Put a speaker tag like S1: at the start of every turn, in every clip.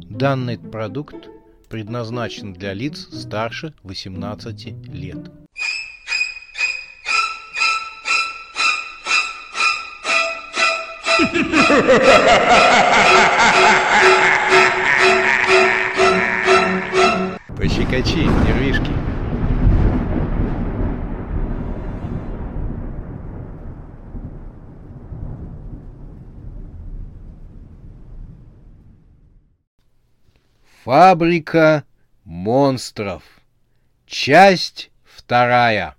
S1: Данный продукт предназначен для лиц старше 18 лет. Пощекочи, нервишки. Фабрика монстров. Часть вторая.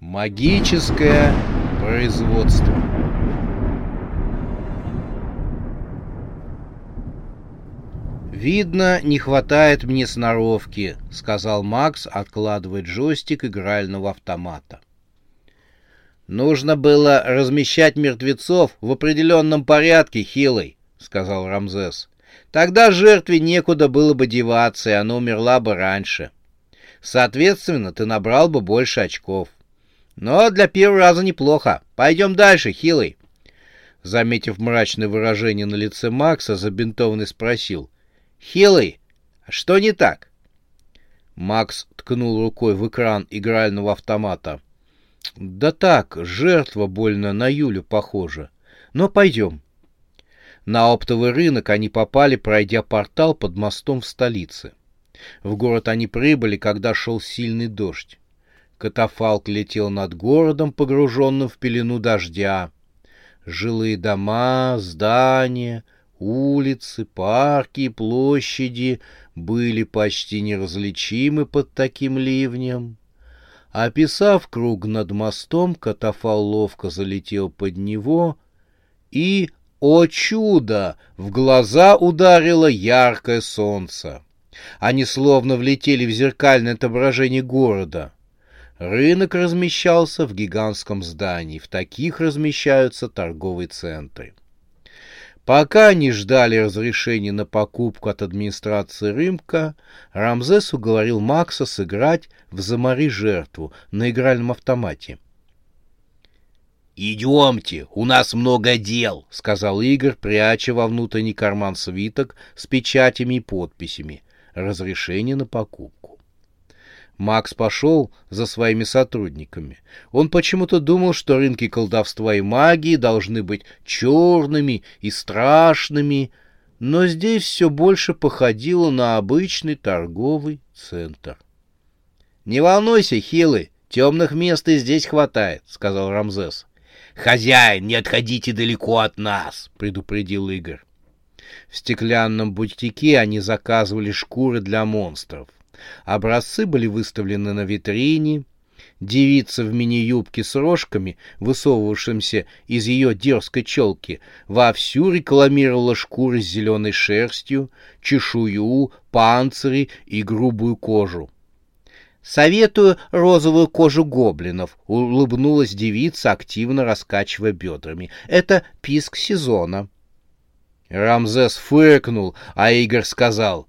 S1: Магическое производство. «Видно, не хватает мне сноровки», — сказал Макс, откладывая джойстик игрального автомата. «Нужно было размещать мертвецов в определенном порядке, Хилый», — сказал Рамзес. Тогда жертве некуда было бы деваться, и она умерла бы раньше. Соответственно, ты набрал бы больше очков. Но для первого раза неплохо. Пойдем дальше, хилый. Заметив мрачное выражение на лице Макса, забинтованный спросил. «Хилый, а что не так?» Макс ткнул рукой в экран игрального автомата. «Да так, жертва больно на Юлю похожа. Но пойдем». На оптовый рынок они попали, пройдя портал под мостом в столице. В город они прибыли, когда шел сильный дождь. Катафалк летел над городом, погруженным в пелену дождя. Жилые дома, здания, улицы, парки и площади были почти неразличимы под таким ливнем. Описав круг над мостом, катафал ловко залетел под него и о чудо! В глаза ударило яркое солнце. Они словно влетели в зеркальное отображение города. Рынок размещался в гигантском здании. В таких размещаются торговые центры. Пока они ждали разрешения на покупку от администрации рынка, Рамзес уговорил Макса сыграть в «Замори жертву» на игральном автомате. «Идемте, у нас много дел», — сказал Игорь, пряча во внутренний карман свиток с печатями и подписями. Разрешение на покупку. Макс пошел за своими сотрудниками. Он почему-то думал, что рынки колдовства и магии должны быть черными и страшными, но здесь все больше походило на обычный торговый центр. — Не волнуйся, Хилы, темных мест и здесь хватает, — сказал Рамзес. «Хозяин, не отходите далеко от нас!» — предупредил Игорь. В стеклянном бутике они заказывали шкуры для монстров. Образцы были выставлены на витрине. Девица в мини-юбке с рожками, высовывавшимся из ее дерзкой челки, вовсю рекламировала шкуры с зеленой шерстью, чешую, панцири и грубую кожу. «Советую розовую кожу гоблинов», — улыбнулась девица, активно раскачивая бедрами. «Это писк сезона». Рамзес фыркнул, а Игорь сказал,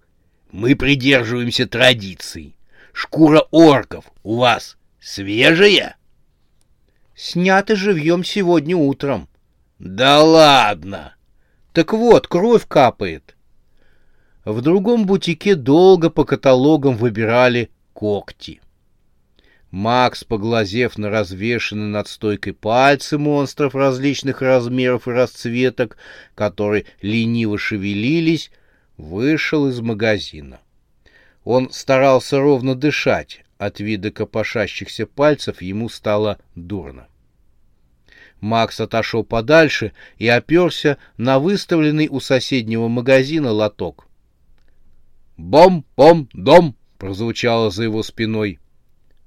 S1: «Мы придерживаемся традиций. Шкура орков у вас свежая?» «Сняты живьем сегодня утром». «Да ладно!» «Так вот, кровь капает». В другом бутике долго по каталогам выбирали когти. Макс, поглазев на развешанные над стойкой пальцы монстров различных размеров и расцветок, которые лениво шевелились, вышел из магазина. Он старался ровно дышать, от вида копошащихся пальцев ему стало дурно. Макс отошел подальше и оперся на выставленный у соседнего магазина лоток. «Бом-бом-дом!» Прозвучало за его спиной.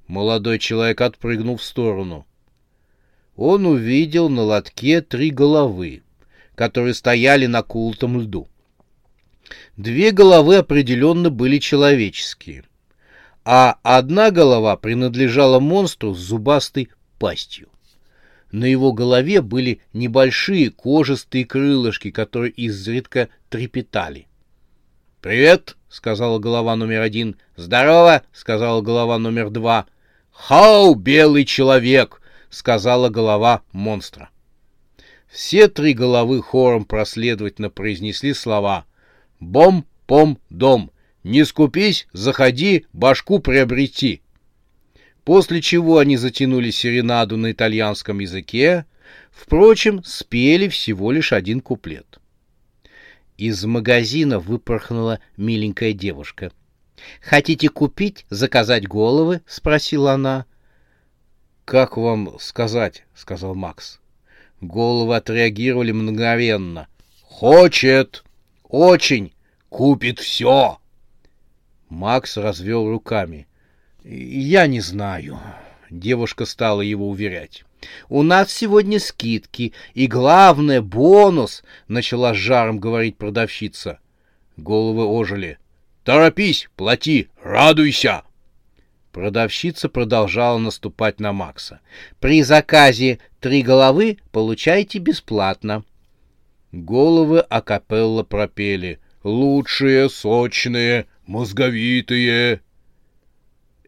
S1: Молодой человек отпрыгнул в сторону. Он увидел на лотке три головы, которые стояли на култом льду. Две головы определенно были человеческие, а одна голова принадлежала монстру с зубастой пастью. На его голове были небольшие кожистые крылышки, которые изредка трепетали. «Привет!» — сказала голова номер один. «Здорово!» — сказала голова номер два. «Хау, белый человек!» — сказала голова монстра. Все три головы хором проследовательно произнесли слова «Бом! пом, дом. Не скупись, заходи, башку приобрети. После чего они затянули серенаду на итальянском языке, впрочем, спели всего лишь один куплет. Из магазина выпорхнула миленькая девушка. «Хотите купить, заказать головы?» — спросила она. «Как вам сказать?» — сказал Макс. Головы отреагировали мгновенно. «Хочет! Очень! Купит все!» Макс развел руками. «Я не знаю». Девушка стала его уверять. «У нас сегодня скидки, и главное — бонус!» — начала с жаром говорить продавщица. Головы ожили. «Торопись, плати, радуйся!» Продавщица продолжала наступать на Макса. «При заказе три головы получаете бесплатно». Головы акапелла пропели. «Лучшие, сочные, мозговитые».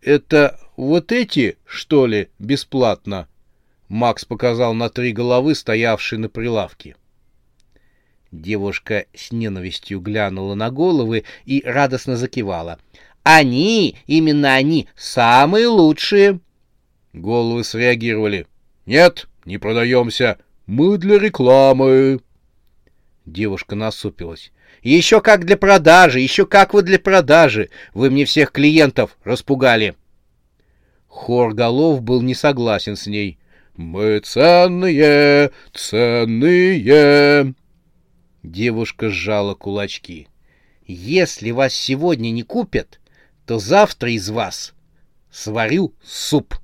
S1: «Это вот эти, что ли, бесплатно?» Макс показал на три головы, стоявшие на прилавке. Девушка с ненавистью глянула на головы и радостно закивала. «Они, именно они, самые лучшие!» Головы среагировали. «Нет, не продаемся. Мы для рекламы». Девушка насупилась. «Еще как для продажи, еще как вы для продажи! Вы мне всех клиентов распугали!» Хор голов был не согласен с ней. «Мы ценные, ценные!» Девушка сжала кулачки. «Если вас сегодня не купят, то завтра из вас сварю суп!»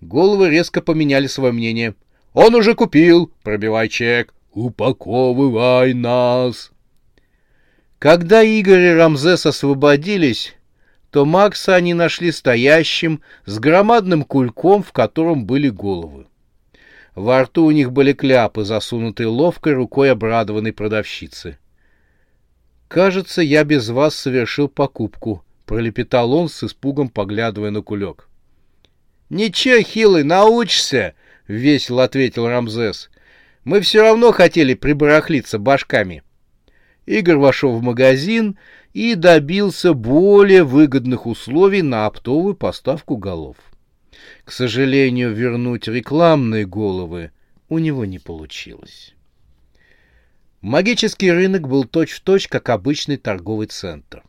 S1: Головы резко поменяли свое мнение. «Он уже купил! Пробивай чек! Упаковывай нас!» Когда Игорь и Рамзес освободились, то Макса они нашли стоящим с громадным кульком, в котором были головы. Во рту у них были кляпы, засунутые ловкой рукой обрадованной продавщицы. «Кажется, я без вас совершил покупку», — пролепетал он с испугом, поглядывая на кулек. «Ничего, хилый, научишься», — весело ответил Рамзес. «Мы все равно хотели прибарахлиться башками». Игорь вошел в магазин и добился более выгодных условий на оптовую поставку голов. К сожалению, вернуть рекламные головы у него не получилось. Магический рынок был точь-в-точь, точь, как обычный торговый центр.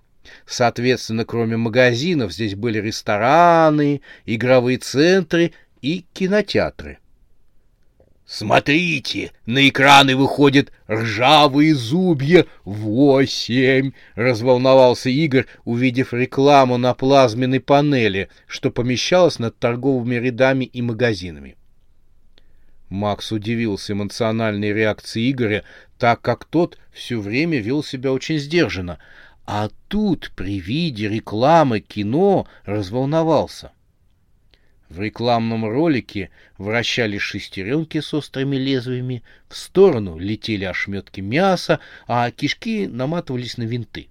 S1: Соответственно, кроме магазинов, здесь были рестораны, игровые центры и кинотеатры – Смотрите, на экраны выходят ржавые зубья. Восемь! Разволновался Игорь, увидев рекламу на плазменной панели, что помещалось над торговыми рядами и магазинами. Макс удивился эмоциональной реакции Игоря, так как тот все время вел себя очень сдержанно, а тут при виде рекламы кино разволновался. В рекламном ролике вращались шестеренки с острыми лезвиями, в сторону летели ошметки мяса, а кишки наматывались на винты.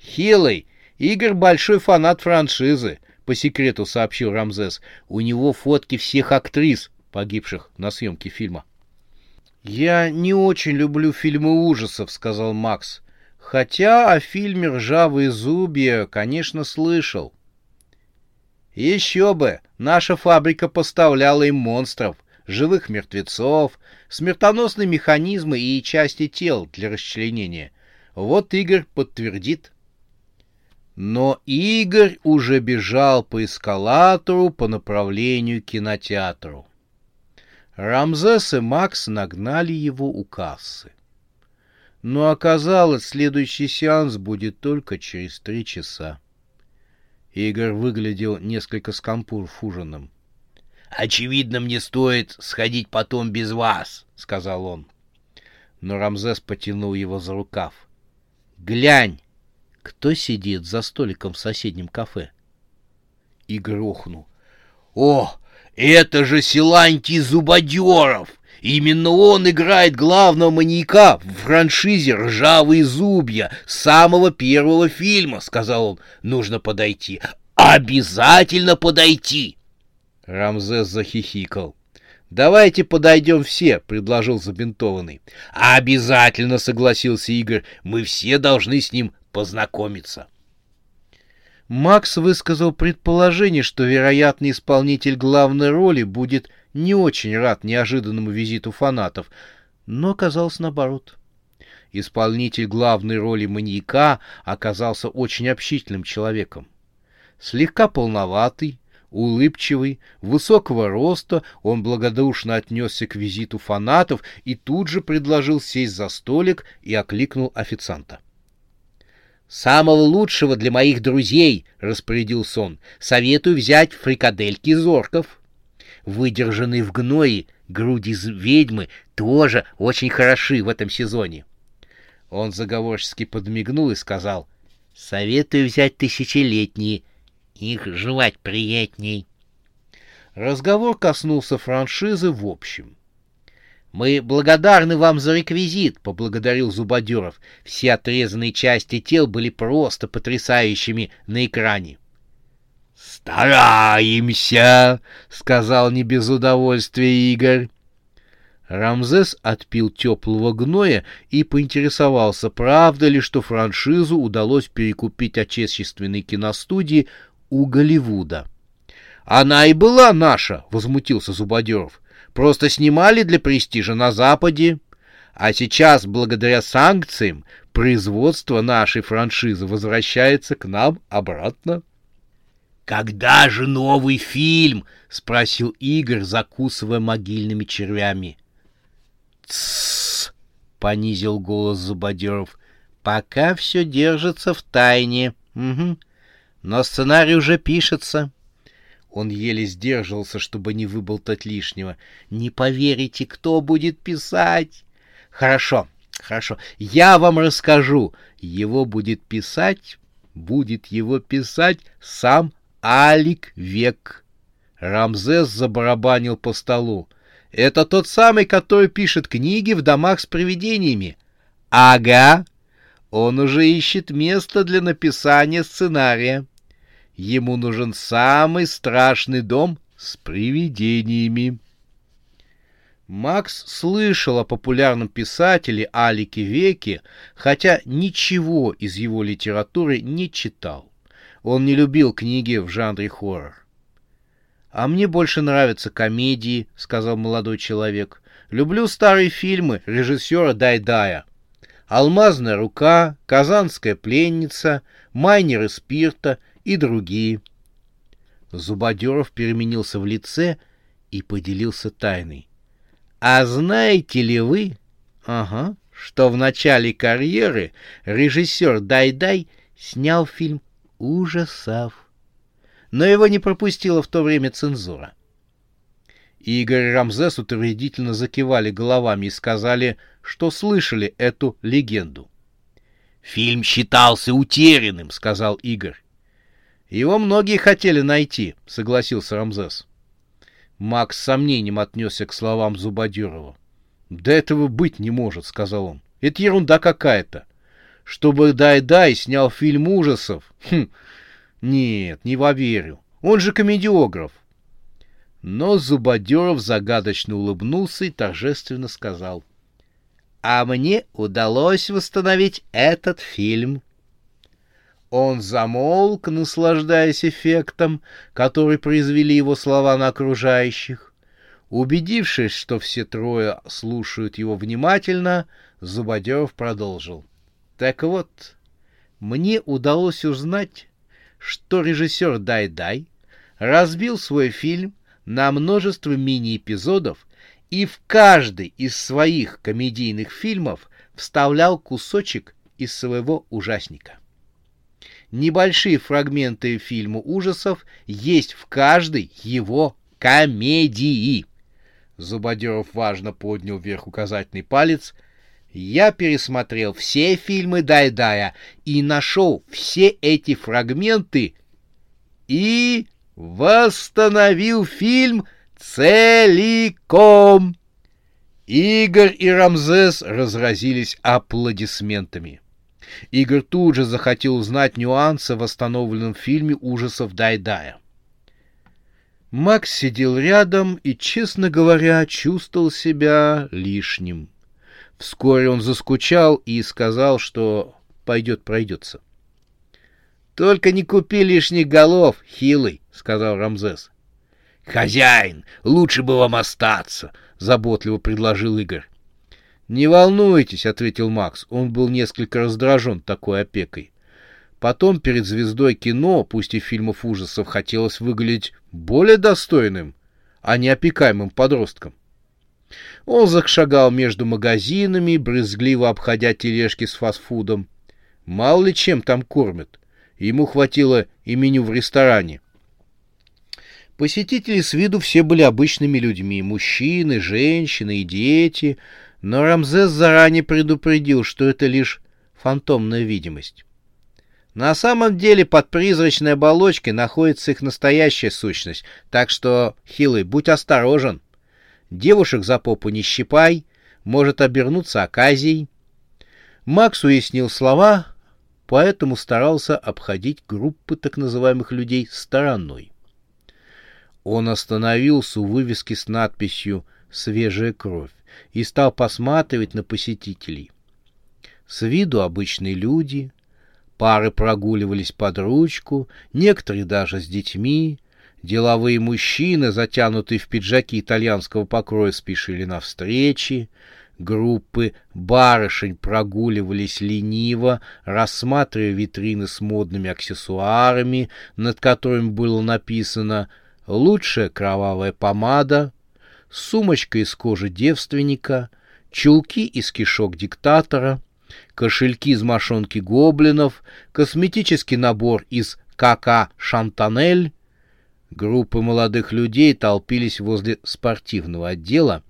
S1: «Хилый! Игорь большой фанат франшизы», — по секрету сообщил Рамзес. «У него фотки всех актрис, погибших на съемке фильма». «Я не очень люблю фильмы ужасов», — сказал Макс. «Хотя о фильме «Ржавые зубья», конечно, слышал». Еще бы! Наша фабрика поставляла им монстров, живых мертвецов, смертоносные механизмы и части тел для расчленения. Вот Игорь подтвердит. Но Игорь уже бежал по эскалатору по направлению к кинотеатру. Рамзес и Макс нагнали его у кассы. Но оказалось, следующий сеанс будет только через три часа. Игорь выглядел несколько скомпурфуженным. «Очевидно, мне стоит сходить потом без вас», — сказал он. Но Рамзес потянул его за рукав. «Глянь, кто сидит за столиком в соседнем кафе?» Игорь охнул. «О, это же Силантий Зубодеров! Именно он играет главного маньяка в франшизе «Ржавые зубья» самого первого фильма, — сказал он. Нужно подойти. Обязательно подойти! Рамзес захихикал. Давайте подойдем все, предложил забинтованный. Обязательно, согласился Игорь. Мы все должны с ним познакомиться. Макс высказал предположение, что вероятный исполнитель главной роли будет не очень рад неожиданному визиту фанатов, но оказалось наоборот. Исполнитель главной роли маньяка оказался очень общительным человеком. Слегка полноватый, улыбчивый, высокого роста, он благодушно отнесся к визиту фанатов и тут же предложил сесть за столик и окликнул официанта. «Самого лучшего для моих друзей», — распорядился он, — «советую взять фрикадельки из орков». Выдержанные в гное груди ведьмы тоже очень хороши в этом сезоне. Он заговорчески подмигнул и сказал, «Советую взять тысячелетние, их жевать приятней. Разговор коснулся франшизы в общем. «Мы благодарны вам за реквизит», — поблагодарил Зубодеров. Все отрезанные части тел были просто потрясающими на экране. «Стараемся», — сказал не без удовольствия Игорь. Рамзес отпил теплого гноя и поинтересовался, правда ли, что франшизу удалось перекупить отечественной киностудии у Голливуда. «Она и была наша!» — возмутился Зубодеров. «Просто снимали для престижа на Западе. А сейчас, благодаря санкциям, производство нашей франшизы возвращается к нам обратно». «Когда же новый фильм?» — спросил Игорь, закусывая могильными червями. «Тссс!» — понизил голос Зубодеров. «Пока все держится в тайне. Угу. Но сценарий уже пишется. Он еле сдерживался, чтобы не выболтать лишнего. Не поверите, кто будет писать. Хорошо, хорошо. Я вам расскажу. Его будет писать, будет его писать сам Алик Век. Рамзес забарабанил по столу. Это тот самый, который пишет книги в домах с привидениями. Ага. Он уже ищет место для написания сценария. Ему нужен самый страшный дом с привидениями. Макс слышал о популярном писателе Алике Веке, хотя ничего из его литературы не читал. Он не любил книги в жанре хоррор. «А мне больше нравятся комедии», — сказал молодой человек. «Люблю старые фильмы режиссера Дайдая. «Алмазная рука», «Казанская пленница», «Майнеры спирта» и другие. Зубодеров переменился в лице и поделился тайной. А знаете ли вы, ага, что в начале карьеры режиссер Дай-Дай снял фильм ужасов, но его не пропустила в то время цензура. Игорь и Рамзес утвердительно закивали головами и сказали, что слышали эту легенду. «Фильм считался утерянным», — сказал Игорь. Его многие хотели найти, согласился Рамзес. Макс с сомнением отнесся к словам Зубодюрова. Да этого быть не может, сказал он. Это ерунда какая-то. Чтобы Дай-Дай снял фильм ужасов. Хм, нет, не поверю. Он же комедиограф. Но Зубодеров загадочно улыбнулся и торжественно сказал. А мне удалось восстановить этот фильм. Он замолк, наслаждаясь эффектом, который произвели его слова на окружающих. Убедившись, что все трое слушают его внимательно, Зубодеров продолжил. Так вот, мне удалось узнать, что режиссер Дай-Дай разбил свой фильм на множество мини-эпизодов и в каждый из своих комедийных фильмов вставлял кусочек из своего ужасника. Небольшие фрагменты фильма ужасов есть в каждой его комедии. Зубодеров важно поднял вверх указательный палец. Я пересмотрел все фильмы Дайдая и нашел все эти фрагменты и восстановил фильм целиком. Игорь и Рамзес разразились аплодисментами. Игорь тут же захотел узнать нюансы в восстановленном фильме ужасов Дайдая. Макс сидел рядом и, честно говоря, чувствовал себя лишним. Вскоре он заскучал и сказал, что пойдет пройдется. — Только не купи лишних голов, хилый, — сказал Рамзес. — Хозяин, лучше бы вам остаться, — заботливо предложил Игорь. — Не волнуйтесь, — ответил Макс. Он был несколько раздражен такой опекой. Потом перед звездой кино, пусть и фильмов ужасов, хотелось выглядеть более достойным, а не опекаемым подростком. Он зашагал между магазинами, брезгливо обходя тележки с фастфудом. Мало ли чем там кормят. Ему хватило и меню в ресторане. Посетители с виду все были обычными людьми, мужчины, женщины и дети, но Рамзес заранее предупредил, что это лишь фантомная видимость. На самом деле под призрачной оболочкой находится их настоящая сущность, так что, Хилый, будь осторожен. Девушек за попу не щипай, может обернуться оказией. Макс уяснил слова, поэтому старался обходить группы так называемых людей стороной. Он остановился у вывески с надписью «Свежая кровь» и стал посматривать на посетителей. С виду обычные люди — Пары прогуливались под ручку, некоторые даже с детьми. Деловые мужчины, затянутые в пиджаки итальянского покроя, спешили на встречи. Группы барышень прогуливались лениво, рассматривая витрины с модными аксессуарами, над которыми было написано «Лучшая кровавая помада», сумочка из кожи девственника, чулки из кишок диктатора — кошельки из мошонки гоблинов, косметический набор из КК «Шантанель». Группы молодых людей толпились возле спортивного отдела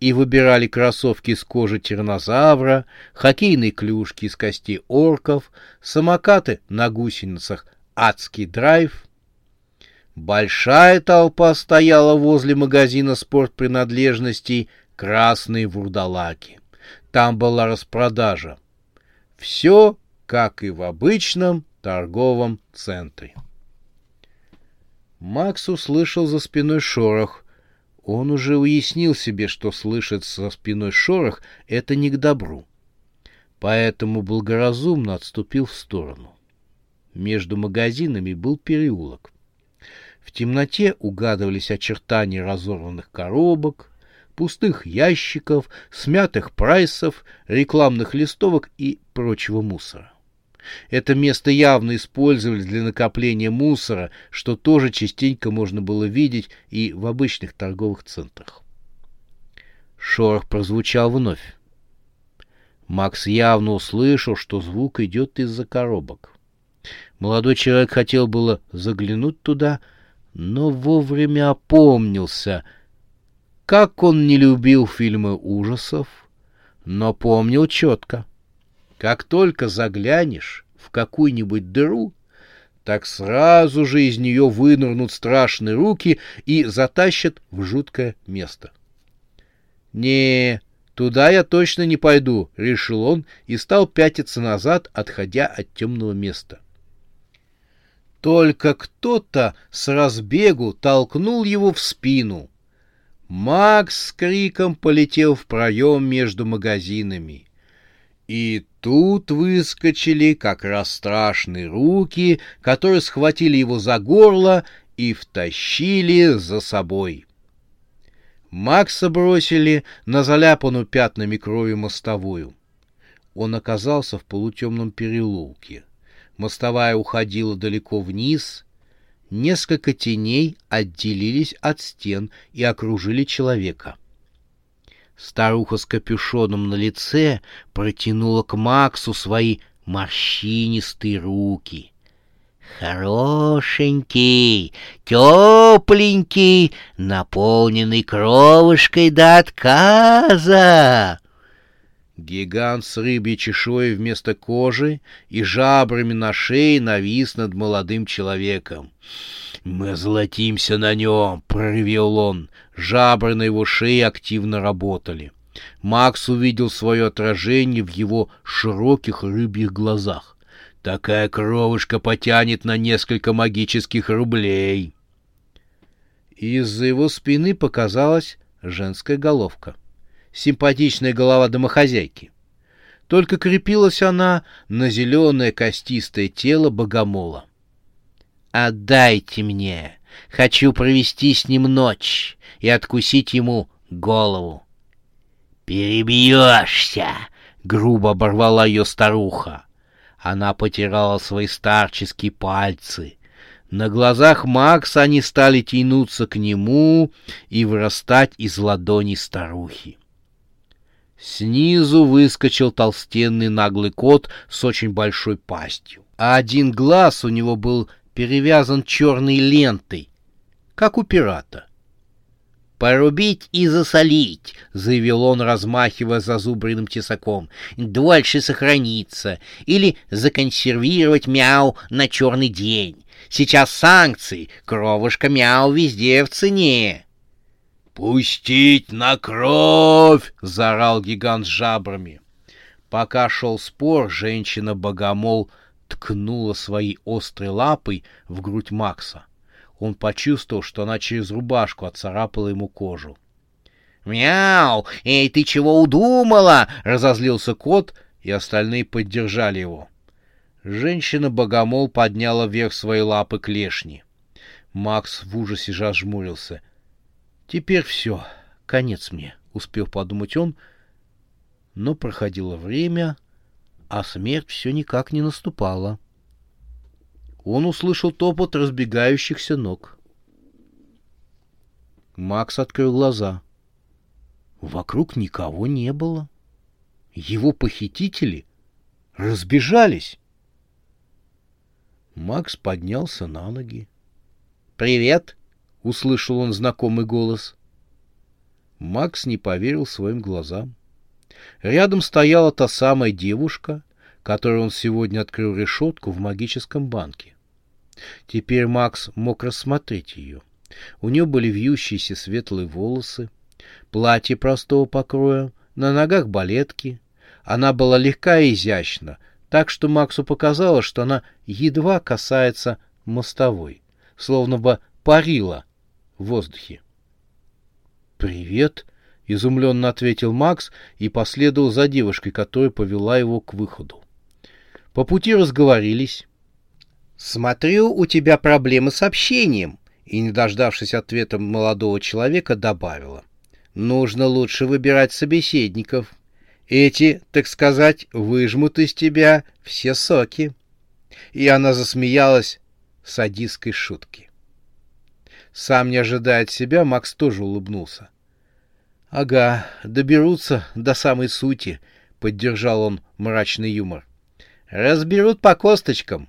S1: и выбирали кроссовки из кожи тиранозавра, хоккейные клюшки из костей орков, самокаты на гусеницах «Адский драйв». Большая толпа стояла возле магазина спортпринадлежностей «Красные вурдалаки». Там была распродажа. Все, как и в обычном торговом центре. Макс услышал за спиной шорох. Он уже уяснил себе, что слышать за спиной шорох — это не к добру. Поэтому благоразумно отступил в сторону. Между магазинами был переулок. В темноте угадывались очертания разорванных коробок, пустых ящиков, смятых прайсов, рекламных листовок и прочего мусора. Это место явно использовали для накопления мусора, что тоже частенько можно было видеть и в обычных торговых центрах. Шорох прозвучал вновь. Макс явно услышал, что звук идет из-за коробок. Молодой человек хотел было заглянуть туда, но вовремя опомнился — как он не любил фильмы ужасов, но помнил четко. Как только заглянешь в какую-нибудь дыру, так сразу же из нее вынырнут страшные руки и затащат в жуткое место. «Не, туда я точно не пойду», — решил он и стал пятиться назад, отходя от темного места. Только кто-то с разбегу толкнул его в спину — Макс с криком полетел в проем между магазинами. И тут выскочили как раз страшные руки, которые схватили его за горло и втащили за собой. Макса бросили на заляпанную пятнами крови мостовую. Он оказался в полутемном переулке. Мостовая уходила далеко вниз, Несколько теней отделились от стен и окружили человека. Старуха с капюшоном на лице протянула к Максу свои морщинистые руки. Хорошенький, тепленький, наполненный кровушкой до отказа. Гигант с рыбьей чешуей вместо кожи и жабрами на шее навис над молодым человеком. «Мы золотимся на нем!» — проревел он. Жабры на его шее активно работали. Макс увидел свое отражение в его широких рыбьих глазах. «Такая кровушка потянет на несколько магических рублей!» из-за его спины показалась женская головка. Симпатичная голова домохозяйки. Только крепилась она на зеленое костистое тело богомола. «Отдайте мне! Хочу провести с ним ночь и откусить ему голову!» «Перебьешься!» — грубо оборвала ее старуха. Она потирала свои старческие пальцы. На глазах Макса они стали тянуться к нему и вырастать из ладони старухи. Снизу выскочил толстенный наглый кот с очень большой пастью, а один глаз у него был перевязан черной лентой, как у пирата. «Порубить и засолить», — заявил он, размахивая зазубренным тесаком, — «дольше сохранится. Или законсервировать мяу на черный день. Сейчас санкции, кровушка мяу везде в цене». «Пустить на кровь!» — заорал гигант с жабрами. Пока шел спор, женщина-богомол ткнула своей острой лапой в грудь Макса. Он почувствовал, что она через рубашку отцарапала ему кожу. «Мяу! Эй, ты чего удумала?» — разозлился кот, и остальные поддержали его. Женщина-богомол подняла вверх свои лапы клешни. Макс в ужасе зажмурился. «Теперь все, конец мне», — успел подумать он, но проходило время, а смерть все никак не наступала. Он услышал топот разбегающихся ног. Макс открыл глаза. Вокруг никого не было. Его похитители разбежались. Макс поднялся на ноги. «Привет!» — услышал он знакомый голос. Макс не поверил своим глазам. Рядом стояла та самая девушка, которой он сегодня открыл решетку в магическом банке. Теперь Макс мог рассмотреть ее. У нее были вьющиеся светлые волосы, платье простого покроя, на ногах балетки. Она была легка и изящна, так что Максу показалось, что она едва касается мостовой, словно бы парила в воздухе. «Привет!» — изумленно ответил Макс и последовал за девушкой, которая повела его к выходу. По пути разговорились. «Смотрю, у тебя проблемы с общением», и, не дождавшись ответа молодого человека, добавила. «Нужно лучше выбирать собеседников. Эти, так сказать, выжмут из тебя все соки». И она засмеялась садистской шутки. Сам не ожидая от себя, Макс тоже улыбнулся. «Ага, доберутся до самой сути», — поддержал он мрачный юмор. «Разберут по косточкам,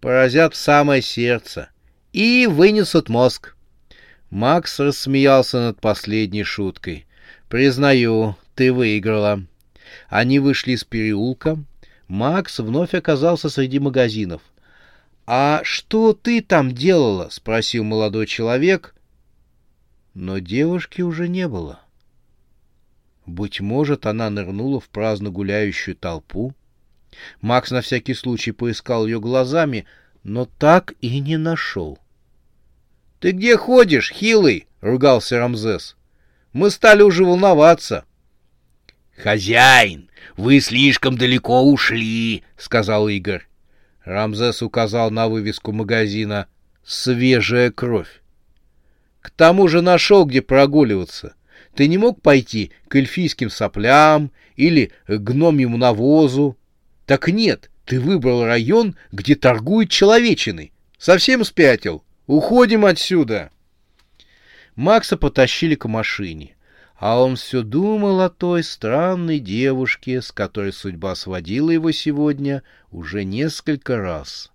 S1: поразят в самое сердце и вынесут мозг. Макс рассмеялся над последней шуткой. «Признаю, ты выиграла». Они вышли из переулка. Макс вновь оказался среди магазинов. «А что ты там делала?» — спросил молодой человек. Но девушки уже не было. Быть может, она нырнула в праздно гуляющую толпу. Макс на всякий случай поискал ее глазами, но так и не нашел. — Ты где ходишь, хилый? — ругался Рамзес. — Мы стали уже волноваться. — Хозяин, вы слишком далеко ушли, — сказал Игорь. Рамзес указал на вывеску магазина «Свежая кровь». К тому же нашел, где прогуливаться. Ты не мог пойти к эльфийским соплям или к гномьему навозу? Так нет, ты выбрал район, где торгуют человечиной. Совсем спятил? Уходим отсюда!» Макса потащили к машине, а он все думал о той странной девушке, с которой судьба сводила его сегодня уже несколько раз.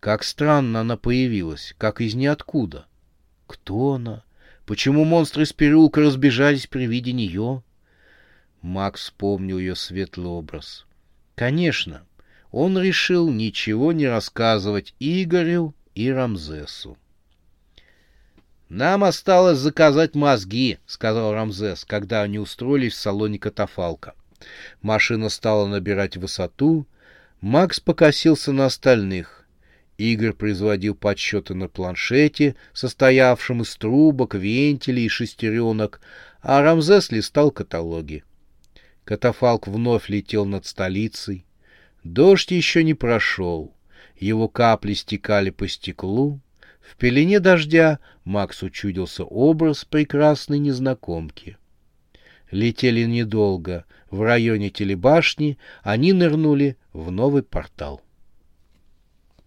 S1: Как странно она появилась, как из ниоткуда. Кто она? Почему монстры из переулка разбежались при виде нее? Макс вспомнил ее светлый образ. Конечно, он решил ничего не рассказывать Игорю и Рамзесу. «Нам осталось заказать мозги», — сказал Рамзес, когда они устроились в салоне катафалка. Машина стала набирать высоту. Макс покосился на остальных. Игорь производил подсчеты на планшете, состоявшем из трубок, вентилей и шестеренок, а Рамзес листал каталоги. Катафалк вновь летел над столицей. Дождь еще не прошел. Его капли стекали по стеклу. В пелене дождя Макс учудился образ прекрасной незнакомки. Летели недолго. В районе телебашни они нырнули в новый портал.